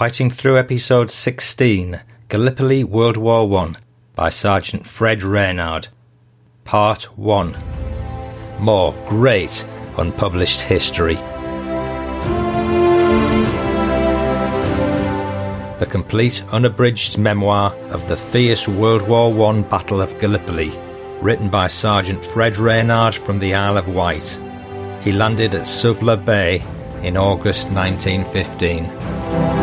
Fighting Through Episode 16 Gallipoli World War One by Sergeant Fred Reynard. Part 1 More great unpublished history. The complete unabridged memoir of the fierce World War One Battle of Gallipoli, written by Sergeant Fred Reynard from the Isle of Wight. He landed at Suvla Bay in August 1915.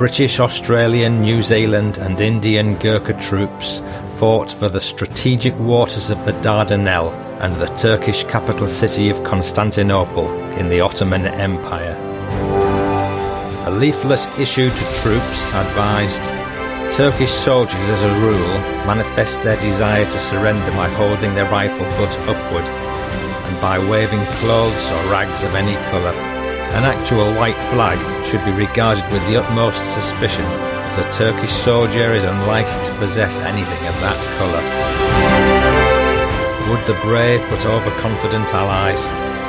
British, Australian, New Zealand, and Indian Gurkha troops fought for the strategic waters of the Dardanelles and the Turkish capital city of Constantinople in the Ottoman Empire. A leaflet issued to troops advised Turkish soldiers, as a rule, manifest their desire to surrender by holding their rifle butt upward and by waving clothes or rags of any colour. An actual white flag should be regarded with the utmost suspicion, as a Turkish soldier is unlikely to possess anything of that colour. Would the brave but overconfident Allies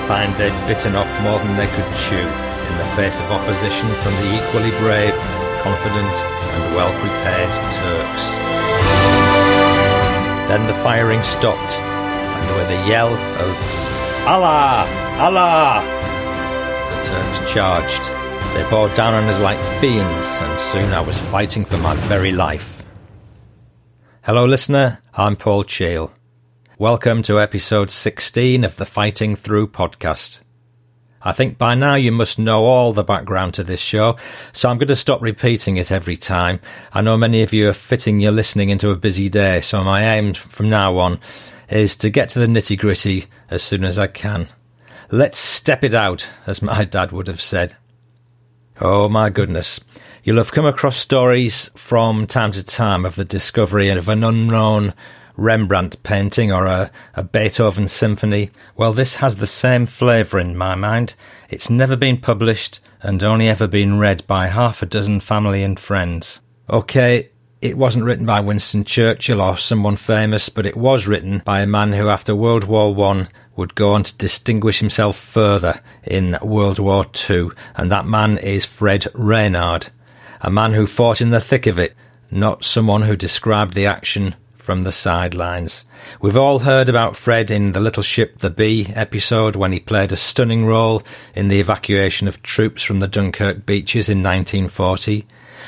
find they'd bitten off more than they could chew in the face of opposition from the equally brave, confident, and well prepared Turks? Then the firing stopped, and with a yell of Allah! Allah! Turks charged. They bore down on us like fiends, and soon I was fighting for my very life. Hello, listener. I'm Paul Cheall. Welcome to episode 16 of the Fighting Through podcast. I think by now you must know all the background to this show, so I'm going to stop repeating it every time. I know many of you are fitting your listening into a busy day, so my aim from now on is to get to the nitty gritty as soon as I can. Let's step it out, as my dad would have said. Oh my goodness. You'll have come across stories from time to time of the discovery of an unknown Rembrandt painting or a, a, Beethoven symphony. Well, this has the same flavour in my mind. It's never been published and only ever been read by half a dozen family and friends. Okay, it wasn't written by Winston Churchill or someone famous, but it was written by a man who, after World War One, would go on to distinguish himself further in World War II, and that man is Fred Reynard, a man who fought in the thick of it, not someone who described the action from the sidelines. We've all heard about Fred in the Little Ship the Bee episode when he played a stunning role in the evacuation of troops from the Dunkirk beaches in 1940.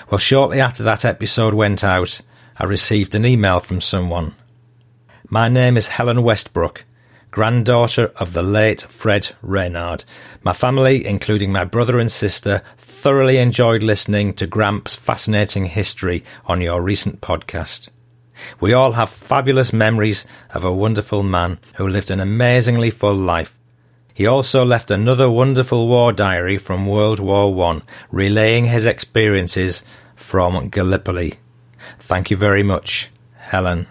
Well, shortly after that episode went out, I received an email from someone. My name is Helen Westbrook granddaughter of the late Fred Reynard. My family, including my brother and sister, thoroughly enjoyed listening to Gramps' fascinating history on your recent podcast. We all have fabulous memories of a wonderful man who lived an amazingly full life. He also left another wonderful war diary from World War One, relaying his experiences from Gallipoli. Thank you very much, Helen.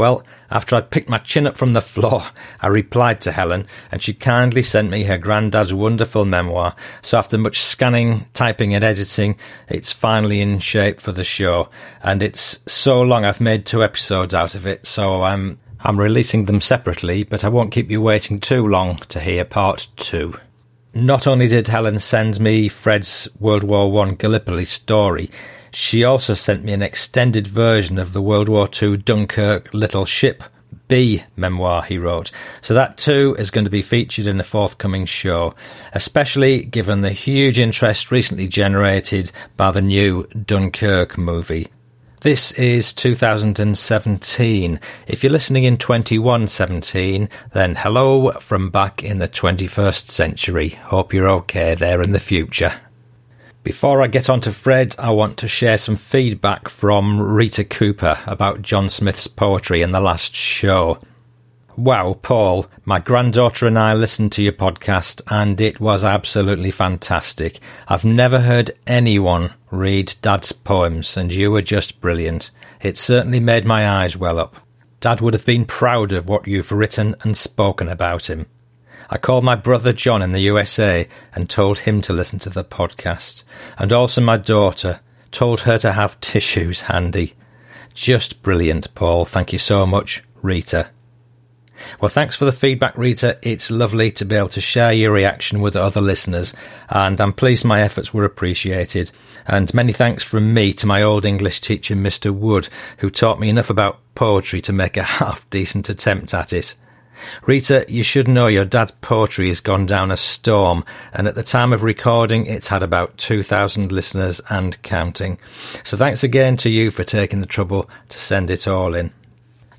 Well, after I'd picked my chin up from the floor, I replied to Helen, and she kindly sent me her granddad's wonderful memoir. So after much scanning, typing, and editing, it's finally in shape for the show. And it's so long I've made two episodes out of it, so I'm I'm releasing them separately, but I won't keep you waiting too long to hear part two. Not only did Helen send me Fred's World War One Gallipoli story, she also sent me an extended version of the World War II Dunkirk Little Ship Bee memoir he wrote. So that too is going to be featured in the forthcoming show, especially given the huge interest recently generated by the new Dunkirk movie. This is 2017. If you're listening in 2117, then hello from back in the 21st century. Hope you're okay there in the future. Before I get on to Fred, I want to share some feedback from Rita Cooper about John Smith's poetry in the last show. Wow, Paul, my granddaughter and I listened to your podcast and it was absolutely fantastic. I've never heard anyone read Dad's poems and you were just brilliant. It certainly made my eyes well up. Dad would have been proud of what you've written and spoken about him. I called my brother John in the USA and told him to listen to the podcast, and also my daughter, told her to have tissues handy. Just brilliant, Paul. Thank you so much, Rita. Well, thanks for the feedback, Rita. It's lovely to be able to share your reaction with other listeners, and I'm pleased my efforts were appreciated. And many thanks from me to my old English teacher, Mr. Wood, who taught me enough about poetry to make a half decent attempt at it. Rita, you should know your dad's poetry has gone down a storm, and at the time of recording, it's had about 2,000 listeners and counting. So thanks again to you for taking the trouble to send it all in.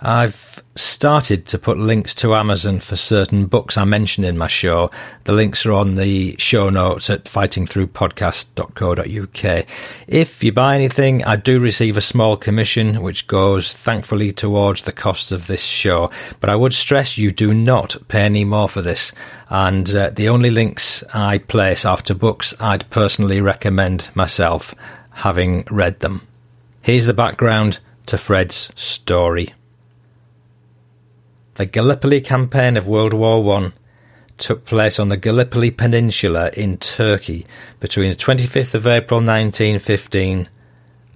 I've started to put links to Amazon for certain books I mention in my show. The links are on the show notes at fightingthroughpodcast.co.uk. If you buy anything, I do receive a small commission, which goes thankfully towards the cost of this show. But I would stress you do not pay any more for this. And uh, the only links I place after books I'd personally recommend myself, having read them. Here's the background to Fred's story. The Gallipoli campaign of World War One took place on the Gallipoli Peninsula in Turkey between the 25th of April 1915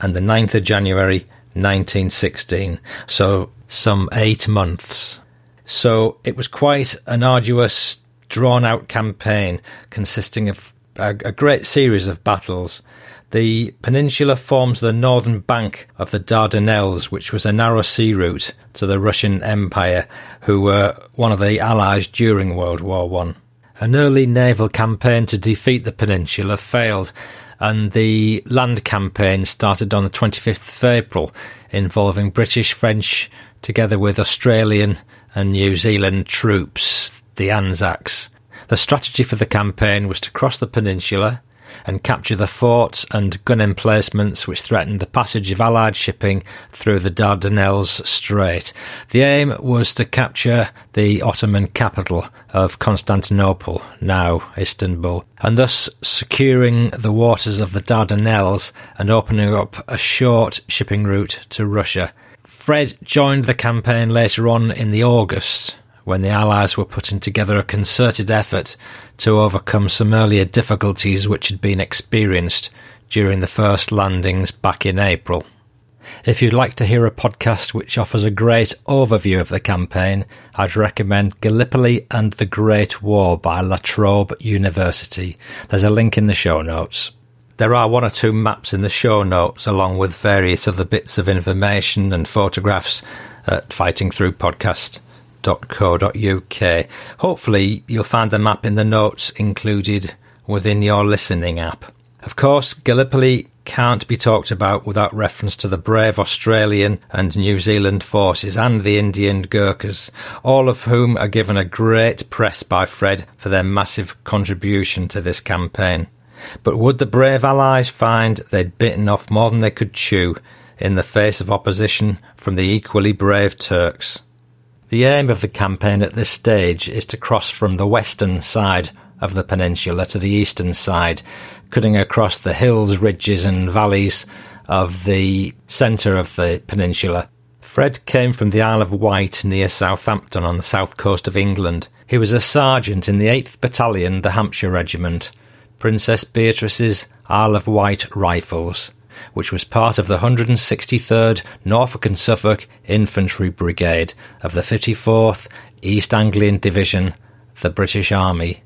and the 9th of January 1916, so some eight months. So it was quite an arduous, drawn out campaign consisting of a, a great series of battles the peninsula forms the northern bank of the Dardanelles, which was a narrow sea route to the Russian Empire, who were one of the Allies during World War One. An early naval campaign to defeat the peninsula failed, and the land campaign started on the 25th of April, involving British, French, together with Australian and New Zealand troops, the Anzacs. The strategy for the campaign was to cross the peninsula, and capture the forts and gun emplacements which threatened the passage of Allied shipping through the Dardanelles Strait. The aim was to capture the Ottoman capital of Constantinople, now Istanbul, and thus securing the waters of the Dardanelles and opening up a short shipping route to Russia. Fred joined the campaign later on in the August when the Allies were putting together a concerted effort to overcome some earlier difficulties which had been experienced during the first landings back in April. If you'd like to hear a podcast which offers a great overview of the campaign, I'd recommend Gallipoli and the Great War by La Trobe University. There's a link in the show notes. There are one or two maps in the show notes, along with various other bits of information and photographs at Fighting Through Podcast www.uk. Hopefully, you'll find the map in the notes included within your listening app. Of course, Gallipoli can't be talked about without reference to the brave Australian and New Zealand forces and the Indian Gurkhas, all of whom are given a great press by Fred for their massive contribution to this campaign. But would the brave Allies find they'd bitten off more than they could chew in the face of opposition from the equally brave Turks? The aim of the campaign at this stage is to cross from the western side of the peninsula to the eastern side, cutting across the hills, ridges, and valleys of the centre of the peninsula. Fred came from the Isle of Wight near Southampton on the south coast of England. He was a sergeant in the 8th Battalion, the Hampshire Regiment, Princess Beatrice's Isle of Wight Rifles which was part of the 163rd Norfolk and Suffolk Infantry Brigade of the 54th East Anglian Division, the British Army.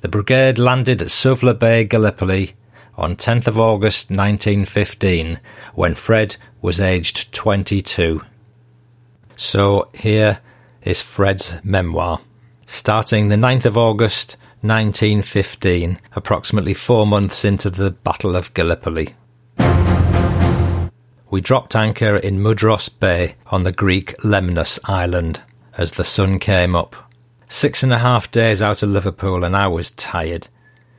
The brigade landed at Suvla Bay, Gallipoli, on 10th of August 1915, when Fred was aged 22. So here is Fred's memoir. Starting the 9th of August 1915, approximately four months into the Battle of Gallipoli we dropped anchor in Mudros Bay on the Greek Lemnos island as the sun came up. Six and a half days out of Liverpool, and I was tired.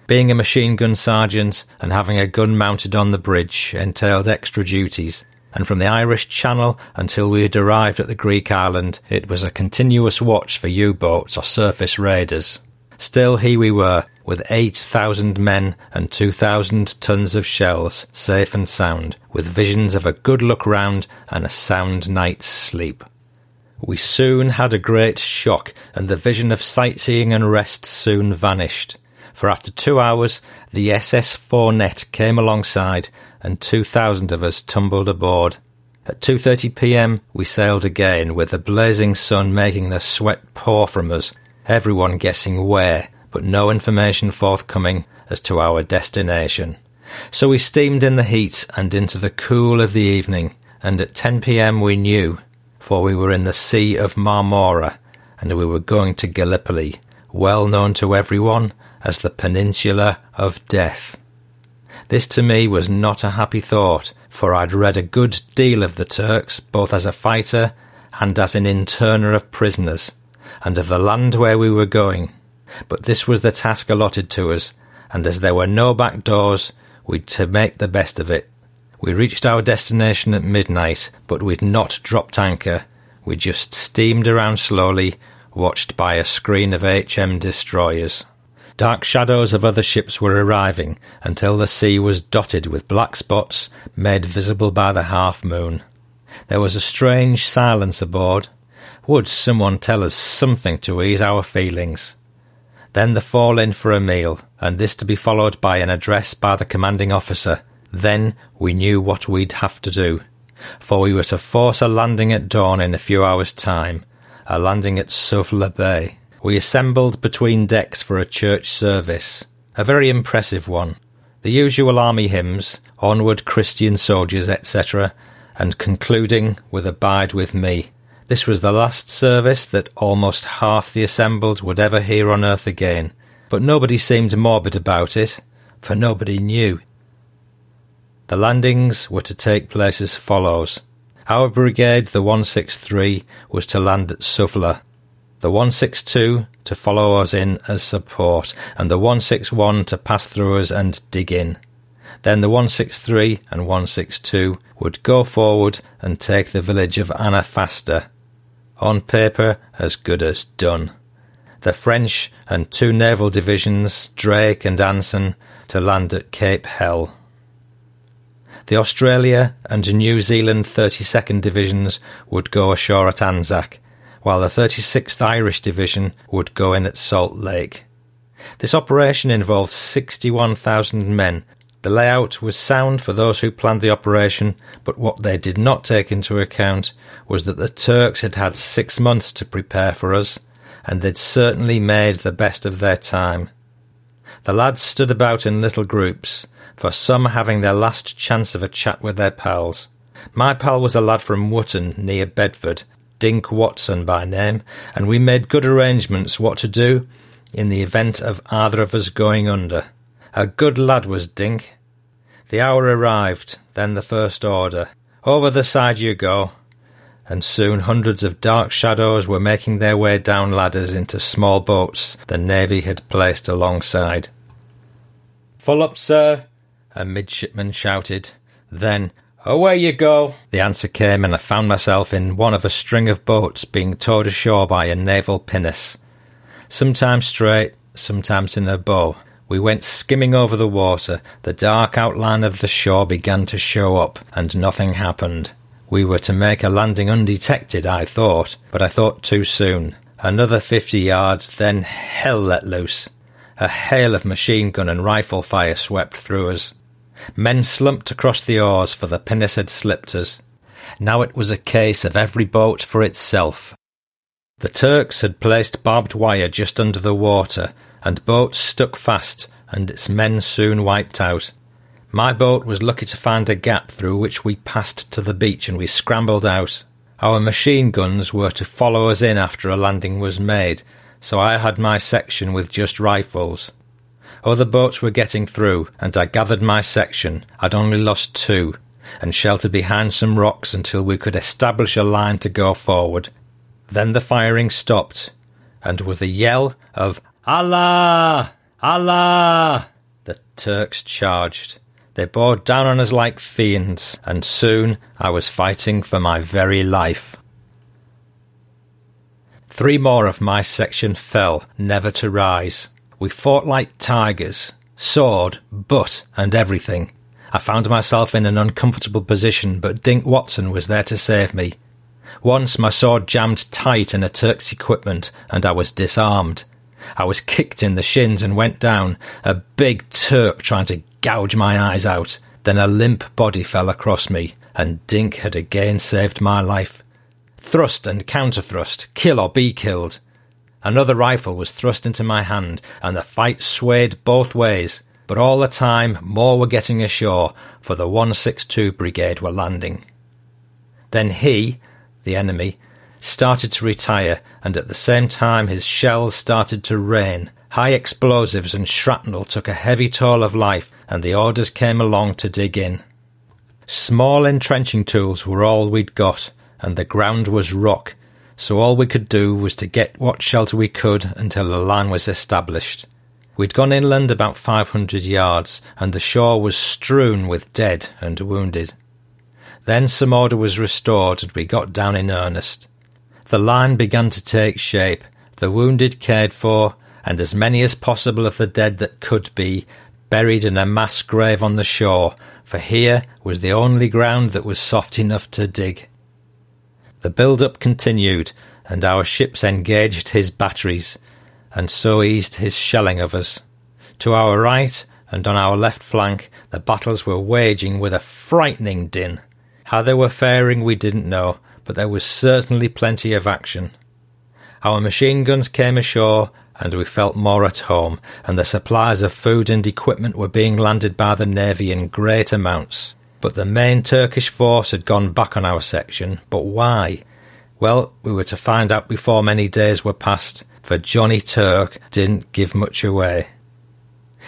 Being a machine gun sergeant and having a gun mounted on the bridge entailed extra duties, and from the Irish Channel until we had arrived at the Greek island, it was a continuous watch for U-boats or surface raiders. Still, here we were, with 8,000 men and 2,000 tons of shells, safe and sound, with visions of a good look round and a sound night's sleep. We soon had a great shock, and the vision of sightseeing and rest soon vanished. For after two hours, the SS Fournet came alongside, and 2,000 of us tumbled aboard. At 2:30 p.m. we sailed again, with the blazing sun making the sweat pour from us, everyone guessing where, but no information forthcoming as to our destination. So we steamed in the heat and into the cool of the evening, and at 10 p.m. we knew for we were in the Sea of Marmora, and we were going to Gallipoli, well known to everyone as the Peninsula of Death. This to me was not a happy thought, for I'd read a good deal of the Turks, both as a fighter and as an interner of prisoners, and of the land where we were going. But this was the task allotted to us, and as there were no back doors, we'd to make the best of it. We reached our destination at midnight, but we'd not dropped anchor. We just steamed around slowly, watched by a screen of HM destroyers. Dark shadows of other ships were arriving until the sea was dotted with black spots made visible by the half moon. There was a strange silence aboard. Would someone tell us something to ease our feelings? Then the fall in for a meal, and this to be followed by an address by the commanding officer. Then we knew what we'd have to do, for we were to force a landing at dawn in a few hours' time, a landing at Suvla Bay. We assembled between decks for a church service, a very impressive one. The usual army hymns, Onward Christian Soldiers, etc., and concluding with Abide with Me. This was the last service that almost half the assembled would ever hear on earth again, but nobody seemed morbid about it, for nobody knew. The landings were to take place as follows. Our brigade, the 163, was to land at Suvla, the 162 to follow us in as support, and the 161 to pass through us and dig in. Then the 163 and 162 would go forward and take the village of Anafasta. On paper, as good as done. The French and two naval divisions, Drake and Anson, to land at Cape Hell. The Australia and New Zealand 32nd Divisions would go ashore at Anzac, while the 36th Irish Division would go in at Salt Lake. This operation involved 61,000 men. The layout was sound for those who planned the operation, but what they did not take into account was that the Turks had had six months to prepare for us, and they'd certainly made the best of their time. The lads stood about in little groups, for some having their last chance of a chat with their pals. My pal was a lad from Wootton, near Bedford, Dink Watson by name, and we made good arrangements what to do in the event of either of us going under. A good lad was Dink. The hour arrived, then the first order. Over the side you go. And soon hundreds of dark shadows were making their way down ladders into small boats the Navy had placed alongside. Full up, sir, a midshipman shouted. Then, Away you go! The answer came, and I found myself in one of a string of boats being towed ashore by a naval pinnace. Sometimes straight, sometimes in a bow. We went skimming over the water. The dark outline of the shore began to show up, and nothing happened. We were to make a landing undetected, I thought, but I thought too soon. Another fifty yards, then hell let loose. A hail of machine gun and rifle fire swept through us. Men slumped across the oars, for the pinnace had slipped us. Now it was a case of every boat for itself. The Turks had placed barbed wire just under the water, and boats stuck fast, and its men soon wiped out. My boat was lucky to find a gap through which we passed to the beach, and we scrambled out. Our machine guns were to follow us in after a landing was made, so I had my section with just rifles. Other boats were getting through, and I gathered my section. I'd only lost two, and sheltered behind some rocks until we could establish a line to go forward. Then the firing stopped, and with a yell of Allah! Allah! the Turks charged. They bore down on us like fiends, and soon I was fighting for my very life. Three more of my section fell, never to rise. We fought like tigers, sword, butt, and everything. I found myself in an uncomfortable position, but Dink Watson was there to save me. Once my sword jammed tight in a Turk's equipment, and I was disarmed. I was kicked in the shins and went down, a big Turk trying to gouge my eyes out. Then a limp body fell across me, and Dink had again saved my life. Thrust and counter thrust, kill or be killed. Another rifle was thrust into my hand, and the fight swayed both ways, but all the time more were getting ashore, for the 162 Brigade were landing. Then he, the enemy, started to retire, and at the same time his shells started to rain. High explosives and shrapnel took a heavy toll of life, and the orders came along to dig in. Small entrenching tools were all we'd got, and the ground was rock, so all we could do was to get what shelter we could until the line was established. We'd gone inland about 500 yards, and the shore was strewn with dead and wounded. Then some order was restored, and we got down in earnest. The line began to take shape, the wounded cared for, and as many as possible of the dead that could be buried in a mass grave on the shore, for here was the only ground that was soft enough to dig. The build-up continued, and our ships engaged his batteries, and so eased his shelling of us. To our right and on our left flank, the battles were waging with a frightening din. How they were faring we didn't know, but there was certainly plenty of action. Our machine guns came ashore, and we felt more at home, and the supplies of food and equipment were being landed by the Navy in great amounts. But the main Turkish force had gone back on our section. But why? Well, we were to find out before many days were past, for Johnny Turk didn't give much away.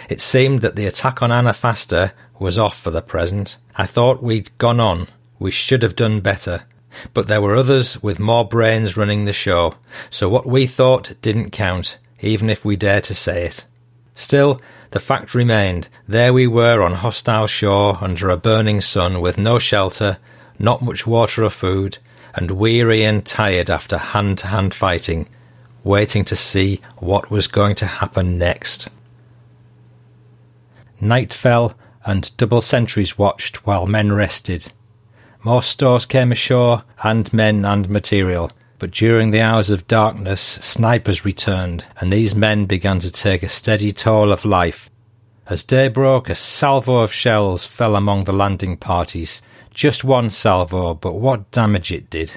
It seemed that the attack on Anafasta was off for the present. I thought we'd gone on. We should have done better. But there were others with more brains running the show, so what we thought didn't count, even if we dare to say it. Still, the fact remained there we were on hostile shore under a burning sun with no shelter, not much water or food, and weary and tired after hand to hand fighting, waiting to see what was going to happen next. Night fell, and double sentries watched while men rested. More stores came ashore, and men and material, but during the hours of darkness, snipers returned, and these men began to take a steady toll of life. As day broke, a salvo of shells fell among the landing parties. Just one salvo, but what damage it did.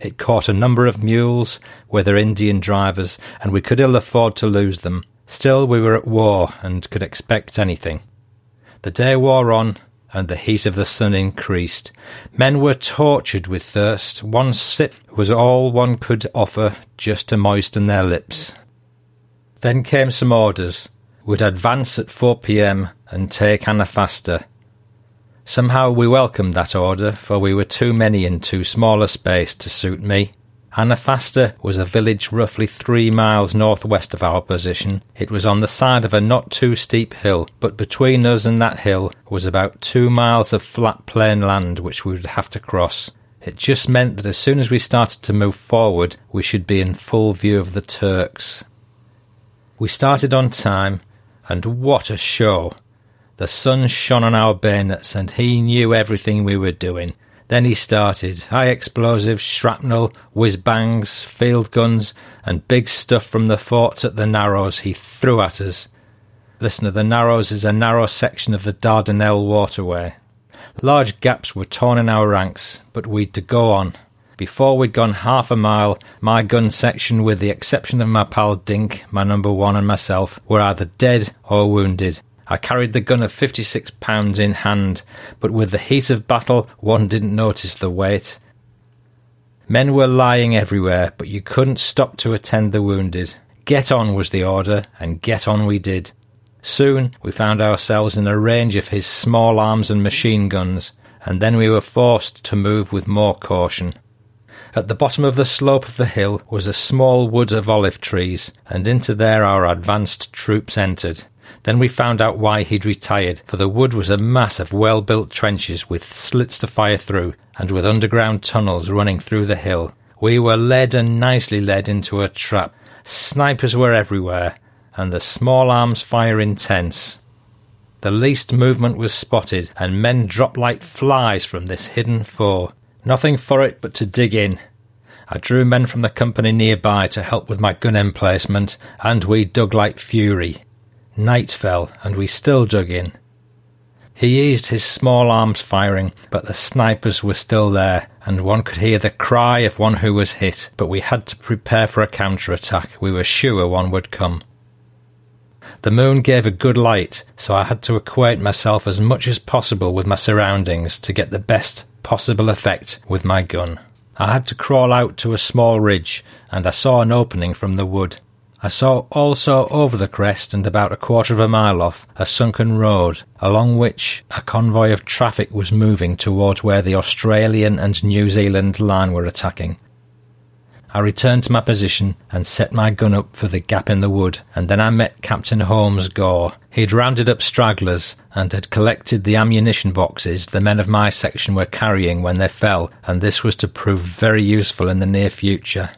It caught a number of mules, whether Indian drivers, and we could ill afford to lose them. Still, we were at war and could expect anything. The day wore on, and the heat of the sun increased. Men were tortured with thirst. One sip was all one could offer just to moisten their lips. Then came some orders. Would advance at 4 p.m. and take Anafasta. Somehow we welcomed that order, for we were too many in too small a space to suit me. Anafasta was a village roughly three miles northwest of our position. It was on the side of a not too steep hill, but between us and that hill was about two miles of flat plain land which we would have to cross. It just meant that as soon as we started to move forward, we should be in full view of the Turks. We started on time, and what a show! The sun shone on our bayonets, and he knew everything we were doing. Then he started high explosives, shrapnel, whiz bangs, field guns, and big stuff from the forts at the Narrows he threw at us. Listen, the Narrows is a narrow section of the Dardanelles waterway. Large gaps were torn in our ranks, but we'd to go on. Before we'd gone half a mile, my gun section, with the exception of my pal Dink, my number one, and myself, were either dead or wounded. I carried the gun of 56 pounds in hand, but with the heat of battle, one didn't notice the weight. Men were lying everywhere, but you couldn't stop to attend the wounded. Get on was the order, and get on we did. Soon we found ourselves in a range of his small arms and machine guns, and then we were forced to move with more caution. At the bottom of the slope of the hill was a small wood of olive trees, and into there our advanced troops entered. Then we found out why he'd retired, for the wood was a mass of well built trenches with slits to fire through and with underground tunnels running through the hill. We were led and nicely led into a trap. Snipers were everywhere, and the small arms fire intense. The least movement was spotted, and men dropped like flies from this hidden foe. Nothing for it but to dig in. I drew men from the company nearby to help with my gun emplacement, and we dug like fury. Night fell, and we still dug in. He eased his small arms firing, but the snipers were still there, and one could hear the cry of one who was hit, but we had to prepare for a counter-attack. We were sure one would come. The moon gave a good light, so I had to equate myself as much as possible with my surroundings to get the best possible effect with my gun. I had to crawl out to a small ridge, and I saw an opening from the wood. I saw also over the crest and about a quarter of a mile off a sunken road along which a convoy of traffic was moving towards where the Australian and New Zealand line were attacking. I returned to my position and set my gun up for the gap in the wood, and then I met Captain Holmes Gore. He'd rounded up stragglers and had collected the ammunition boxes the men of my section were carrying when they fell, and this was to prove very useful in the near future.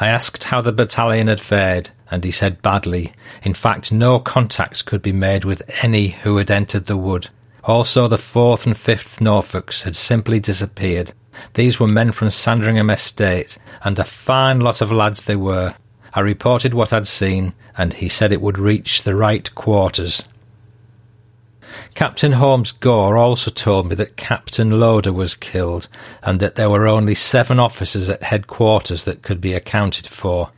I asked how the battalion had fared, and he said badly. In fact, no contact could be made with any who had entered the wood. Also, the 4th and 5th Norfolks had simply disappeared. These were men from Sandringham Estate, and a fine lot of lads they were. I reported what I'd seen, and he said it would reach the right quarters. Captain Holmes Gore also told me that Captain Loader was killed and that there were only seven officers at headquarters that could be accounted for.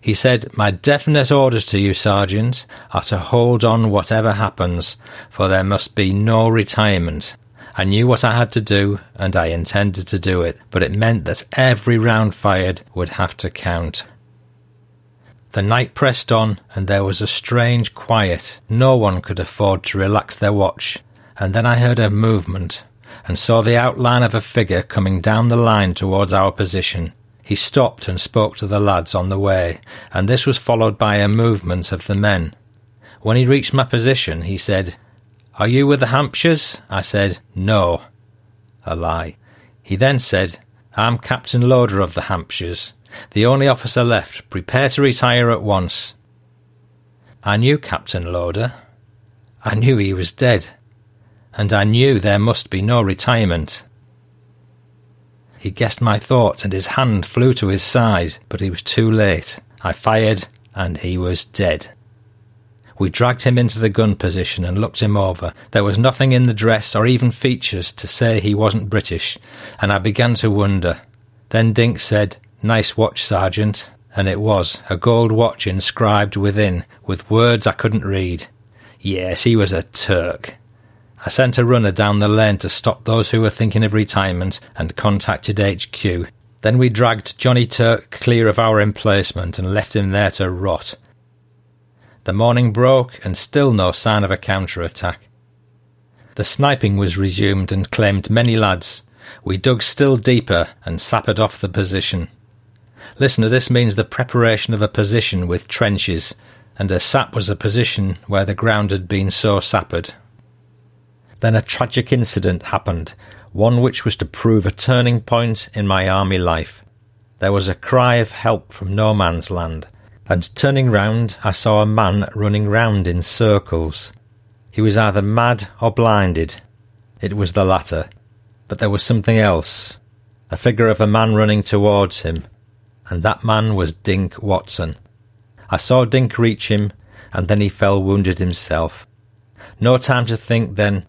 He said, My definite orders to you, Sergeant, are to hold on whatever happens, for there must be no retirement. I knew what I had to do, and I intended to do it, but it meant that every round fired would have to count. The night pressed on, and there was a strange quiet. No one could afford to relax their watch. And then I heard a movement, and saw the outline of a figure coming down the line towards our position. He stopped and spoke to the lads on the way, and this was followed by a movement of the men. When he reached my position, he said, Are you with the Hampshires? I said, No. A lie. He then said, I'm Captain Loader of the Hampshires. The only officer left. Prepare to retire at once. I knew Captain Loader. I knew he was dead. And I knew there must be no retirement. He guessed my thoughts and his hand flew to his side, but he was too late. I fired and he was dead. We dragged him into the gun position and looked him over. There was nothing in the dress or even features to say he wasn't British, and I began to wonder. Then Dink said, Nice watch, Sergeant. And it was, a gold watch inscribed within, with words I couldn't read. Yes, he was a Turk. I sent a runner down the lane to stop those who were thinking of retirement and contacted HQ. Then we dragged Johnny Turk clear of our emplacement and left him there to rot. The morning broke and still no sign of a counter attack. The sniping was resumed and claimed many lads. We dug still deeper and sappered off the position. Listener, this means the preparation of a position with trenches, and a sap was a position where the ground had been so sappered. Then a tragic incident happened, one which was to prove a turning point in my army life. There was a cry of help from no man's land, and turning round, I saw a man running round in circles. He was either mad or blinded. It was the latter. But there was something else. A figure of a man running towards him, and that man was Dink Watson. I saw Dink reach him, and then he fell wounded himself. No time to think then,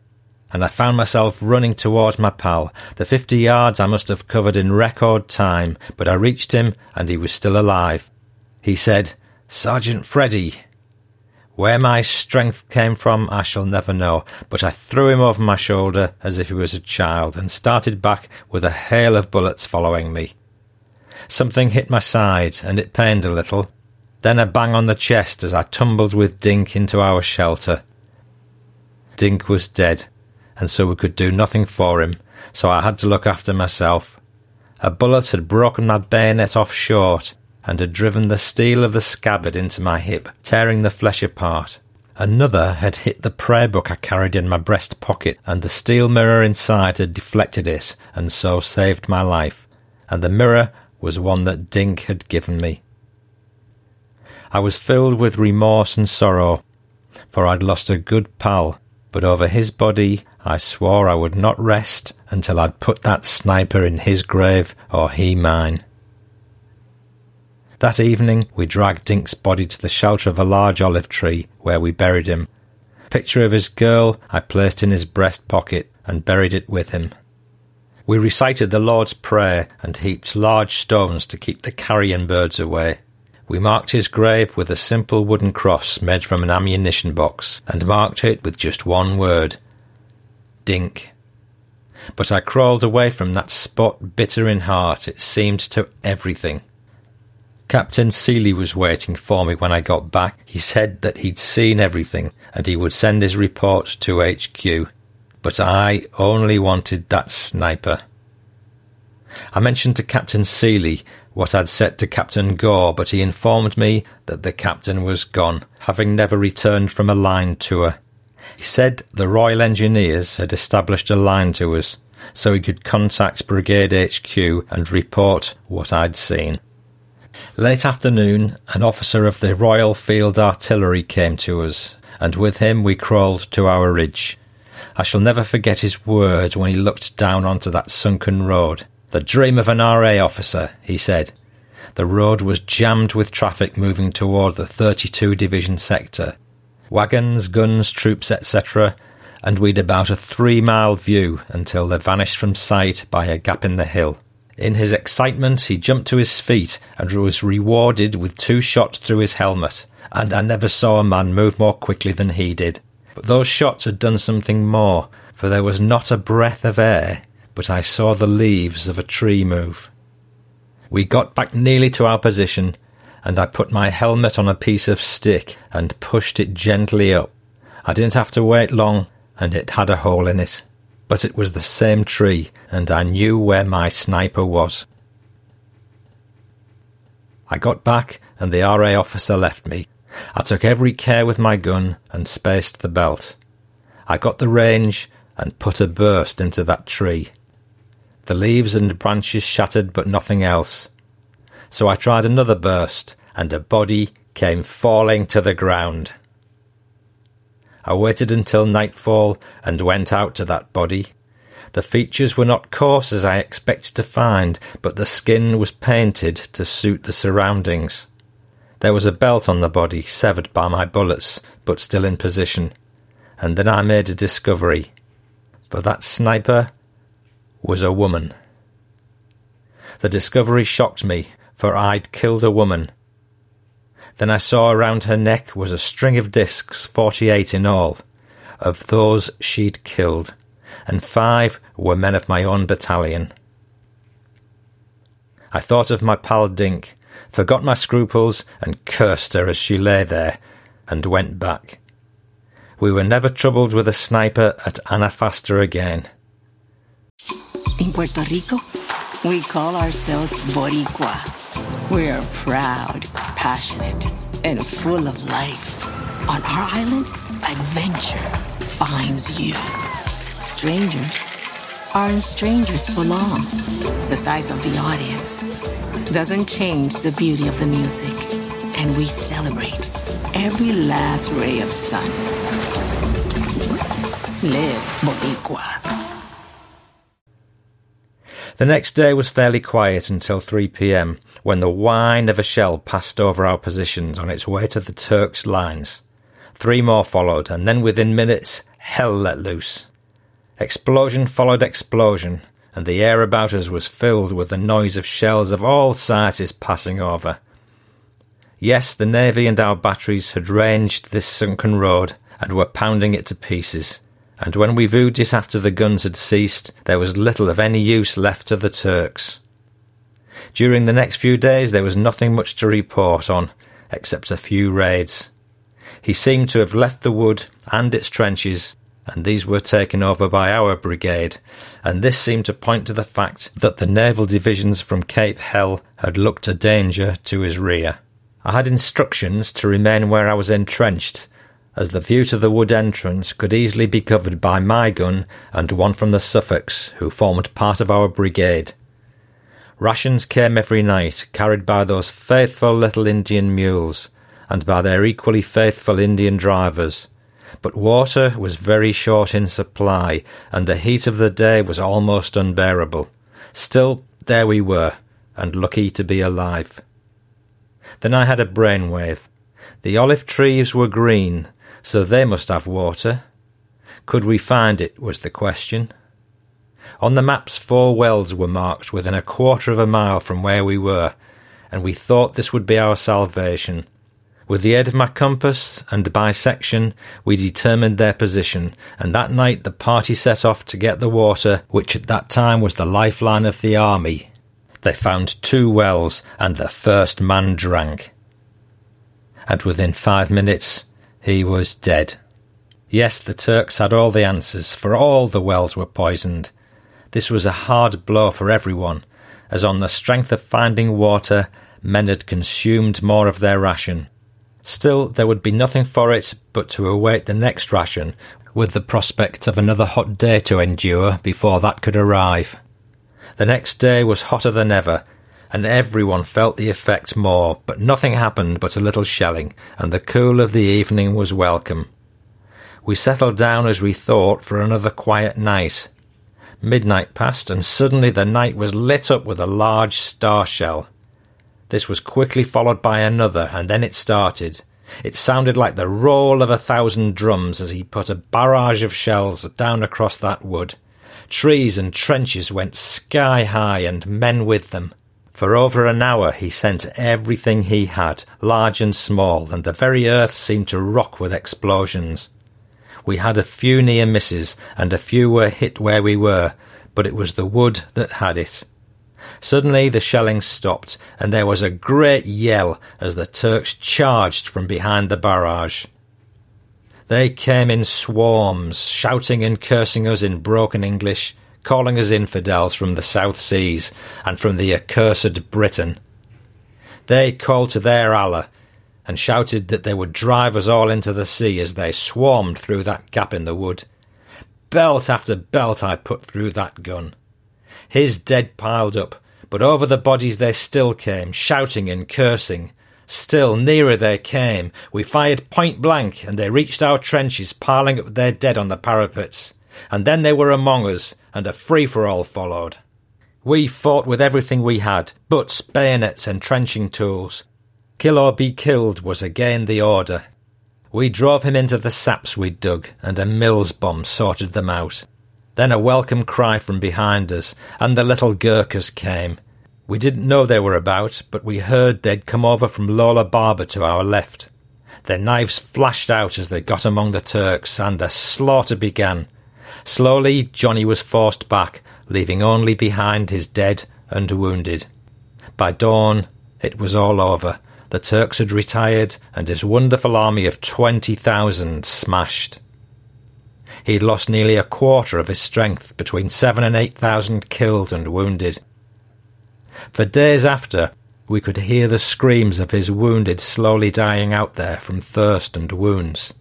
and I found myself running towards my pal. The fifty yards I must have covered in record time, but I reached him, and he was still alive. He said, Sergeant Freddy. Where my strength came from, I shall never know, but I threw him over my shoulder as if he was a child, and started back with a hail of bullets following me. Something hit my side, and it pained a little. Then a bang on the chest as I tumbled with Dink into our shelter. Dink was dead, and so we could do nothing for him, so I had to look after myself. A bullet had broken my bayonet off short, and had driven the steel of the scabbard into my hip, tearing the flesh apart. Another had hit the prayer book I carried in my breast pocket, and the steel mirror inside had deflected it, and so saved my life. And the mirror was one that Dink had given me. I was filled with remorse and sorrow, for I'd lost a good pal, but over his body I swore I would not rest until I'd put that sniper in his grave or he mine. That evening we dragged Dink's body to the shelter of a large olive tree, where we buried him. A picture of his girl I placed in his breast pocket and buried it with him. We recited the Lord's Prayer and heaped large stones to keep the carrion birds away. We marked his grave with a simple wooden cross made from an ammunition box, and marked it with just one word Dink. But I crawled away from that spot bitter in heart, it seemed to everything. Captain Seeley was waiting for me when I got back. He said that he'd seen everything and he would send his report to HQ. But I only wanted that sniper. I mentioned to Captain Seeley what I'd said to Captain Gore, but he informed me that the captain was gone, having never returned from a line tour. He said the Royal Engineers had established a line to us, so he could contact Brigade HQ and report what I'd seen. Late afternoon, an officer of the Royal Field Artillery came to us, and with him we crawled to our ridge. I shall never forget his words when he looked down onto that sunken road. The dream of an RA officer, he said. The road was jammed with traffic moving toward the 32 Division sector. Wagons, guns, troops, etc., and we'd about a three mile view until they vanished from sight by a gap in the hill. In his excitement, he jumped to his feet and was rewarded with two shots through his helmet, and I never saw a man move more quickly than he did. But those shots had done something more, for there was not a breath of air but I saw the leaves of a tree move. We got back nearly to our position, and I put my helmet on a piece of stick and pushed it gently up. I didn't have to wait long, and it had a hole in it. But it was the same tree, and I knew where my sniper was. I got back, and the RA officer left me. I took every care with my gun and spaced the belt. I got the range and put a burst into that tree. The leaves and branches shattered, but nothing else. So I tried another burst, and a body came falling to the ground. I waited until nightfall and went out to that body. The features were not coarse as I expected to find, but the skin was painted to suit the surroundings. There was a belt on the body, severed by my bullets, but still in position. And then I made a discovery. For that sniper was a woman. The discovery shocked me, for I'd killed a woman. Then I saw around her neck was a string of discs, forty eight in all. Of those she'd killed, and five were men of my own battalion. I thought of my pal Dink, forgot my scruples, and cursed her as she lay there, and went back. We were never troubled with a sniper at Anafasta again. In Puerto Rico, we call ourselves Boricua. We're proud, passionate, and full of life. On our island, adventure finds you. Strangers aren't strangers for long. The size of the audience doesn't change the beauty of the music, and we celebrate every last ray of sun. Live Boricua. The next day was fairly quiet until 3 pm, when the whine of a shell passed over our positions on its way to the Turks' lines. Three more followed, and then within minutes, hell let loose. Explosion followed explosion, and the air about us was filled with the noise of shells of all sizes passing over. Yes, the Navy and our batteries had ranged this sunken road and were pounding it to pieces and when we viewed it after the guns had ceased, there was little of any use left to the Turks. During the next few days, there was nothing much to report on, except a few raids. He seemed to have left the wood and its trenches, and these were taken over by our brigade, and this seemed to point to the fact that the naval divisions from Cape Hell had looked a danger to his rear. I had instructions to remain where I was entrenched as the view to the wood entrance could easily be covered by my gun and one from the Suffolks, who formed part of our brigade. Rations came every night, carried by those faithful little Indian mules, and by their equally faithful Indian drivers. But water was very short in supply, and the heat of the day was almost unbearable. Still, there we were, and lucky to be alive. Then I had a brainwave. The olive trees were green, so they must have water. Could we find it, was the question. On the maps, four wells were marked within a quarter of a mile from where we were, and we thought this would be our salvation. With the aid of my compass and bisection, we determined their position, and that night the party set off to get the water, which at that time was the lifeline of the army. They found two wells, and the first man drank. And within five minutes, he was dead. Yes, the Turks had all the answers, for all the wells were poisoned, this was a hard blow for everyone, as on the strength of finding water, men had consumed more of their ration. Still, there would be nothing for it but to await the next ration, with the prospect of another hot day to endure before that could arrive. The next day was hotter than ever, and everyone felt the effect more, but nothing happened but a little shelling, and the cool of the evening was welcome. We settled down as we thought for another quiet night, Midnight passed, and suddenly the night was lit up with a large star shell. This was quickly followed by another, and then it started. It sounded like the roll of a thousand drums as he put a barrage of shells down across that wood. Trees and trenches went sky high, and men with them. For over an hour he sent everything he had, large and small, and the very earth seemed to rock with explosions. We had a few near misses, and a few were hit where we were, but it was the wood that had it. Suddenly the shelling stopped, and there was a great yell as the Turks charged from behind the barrage. They came in swarms, shouting and cursing us in broken English, calling us infidels from the South Seas and from the accursed Britain. They called to their Allah, and shouted that they would drive us all into the sea as they swarmed through that gap in the wood. Belt after belt I put through that gun. His dead piled up, but over the bodies they still came, shouting and cursing. Still nearer they came. We fired point blank, and they reached our trenches, piling up their dead on the parapets. And then they were among us, and a free for all followed. We fought with everything we had butts, bayonets, and trenching tools. Kill or be killed was again the order. We drove him into the saps we'd dug, and a Mills bomb sorted them out. Then a welcome cry from behind us, and the little Gurkhas came. We didn't know they were about, but we heard they'd come over from Lola Baba to our left. Their knives flashed out as they got among the Turks, and the slaughter began. Slowly, Johnny was forced back, leaving only behind his dead and wounded. By dawn, it was all over, the Turks had retired and his wonderful army of 20,000 smashed. He'd lost nearly a quarter of his strength, between seven and eight thousand killed and wounded. For days after, we could hear the screams of his wounded slowly dying out there from thirst and wounds.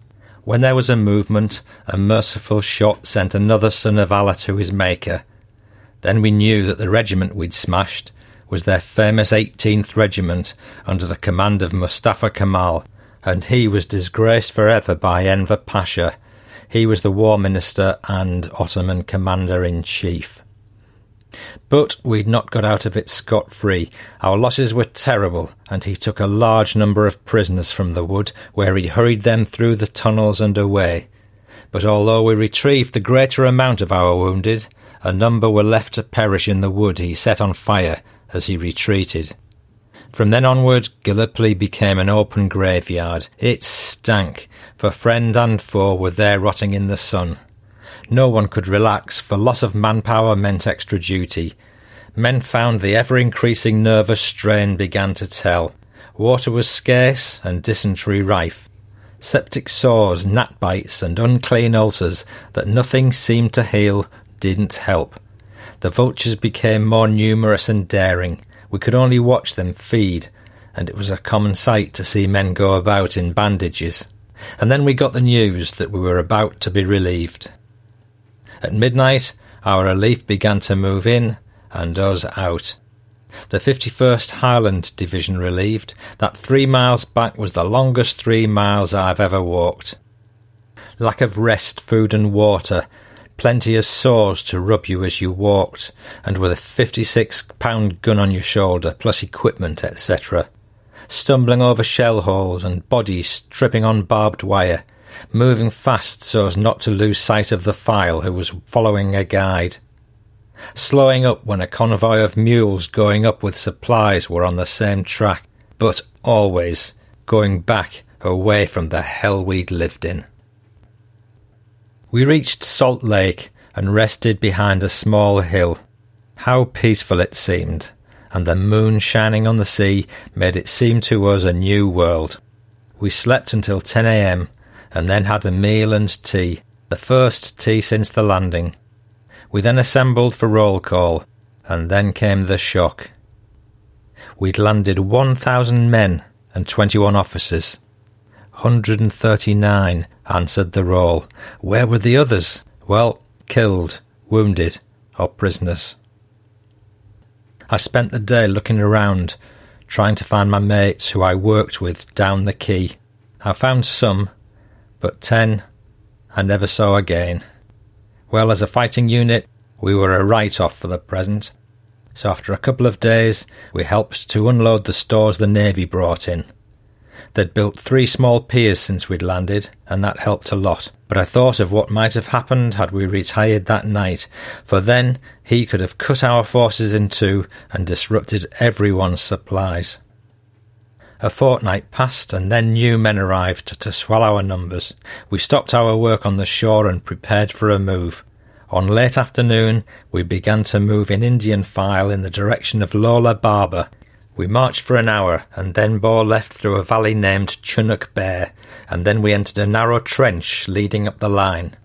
When there was a movement, a merciful shot sent another son of Allah to his Maker. Then we knew that the regiment we'd smashed was their famous 18th Regiment under the command of Mustafa Kemal, and he was disgraced forever by Enver Pasha. He was the War Minister and Ottoman Commander in Chief. But we'd not got out of it scot free. Our losses were terrible, and he took a large number of prisoners from the wood, where he hurried them through the tunnels and away. But although we retrieved the greater amount of our wounded, a number were left to perish in the wood he set on fire as he retreated. From then onward, Gallipoli became an open graveyard. It stank, for friend and foe were there rotting in the sun. No one could relax, for loss of manpower meant extra duty. Men found the ever increasing nervous strain began to tell. Water was scarce and dysentery rife. Septic sores, gnat bites, and unclean ulcers that nothing seemed to heal didn't help. The vultures became more numerous and daring. We could only watch them feed, and it was a common sight to see men go about in bandages. and then we got the news that we were about to be relieved. At midnight, our relief began to move in and us out. The 51st Highland Division relieved. That three miles back was the longest three miles I've ever walked. Lack of rest, food, and water. Plenty of sores to rub you as you walked, and with a 56 pound gun on your shoulder, plus equipment, etc. Stumbling over shell holes and bodies tripping on barbed wire. Moving fast so as not to lose sight of the file who was following a guide slowing up when a convoy of mules going up with supplies were on the same track, but always going back away from the hell we'd lived in. We reached Salt Lake and rested behind a small hill. How peaceful it seemed, and the moon shining on the sea made it seem to us a new world. We slept until 10 a.m. and then had a meal and tea, the first tea since the landing. We then assembled for roll call, and then came the shock. We'd landed 1,000 men and 21 officers. 139 answered the roll. Where were the others? Well, killed, wounded, or prisoners. I spent the day looking around, trying to find my mates who I worked with down the quay. I found some, but ten I never saw again. Well, as a fighting unit, we were a write off for the present. So after a couple of days, we helped to unload the stores the Navy brought in. They'd built three small piers since we'd landed, and that helped a lot. But I thought of what might have happened had we retired that night, for then he could have cut our forces in two and disrupted everyone's supplies. A fortnight passed, and then new men arrived to swell our numbers. We stopped our work on the shore and prepared for a move. On late afternoon, we began to move in Indian file in the direction of Lola Baba. We marched for an hour, and then bore left through a valley named Chunuk Bair, and then we entered a narrow trench leading up the line.